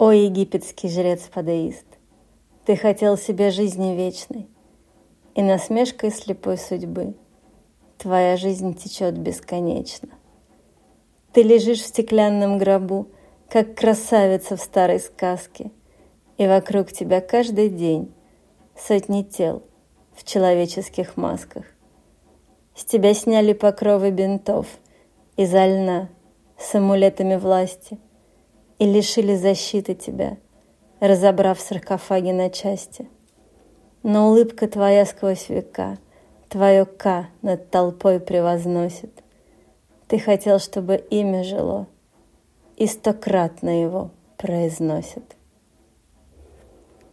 О, египетский жрец-падеист, ты хотел себе жизни вечной, и насмешкой слепой судьбы твоя жизнь течет бесконечно. Ты лежишь в стеклянном гробу, как красавица в старой сказке, и вокруг тебя каждый день сотни тел в человеческих масках. С тебя сняли покровы бинтов изо льна с амулетами власти — и лишили защиты тебя, разобрав саркофаги на части. Но улыбка твоя сквозь века, твое «К» над толпой превозносит. Ты хотел, чтобы имя жило, и стократно его произносит.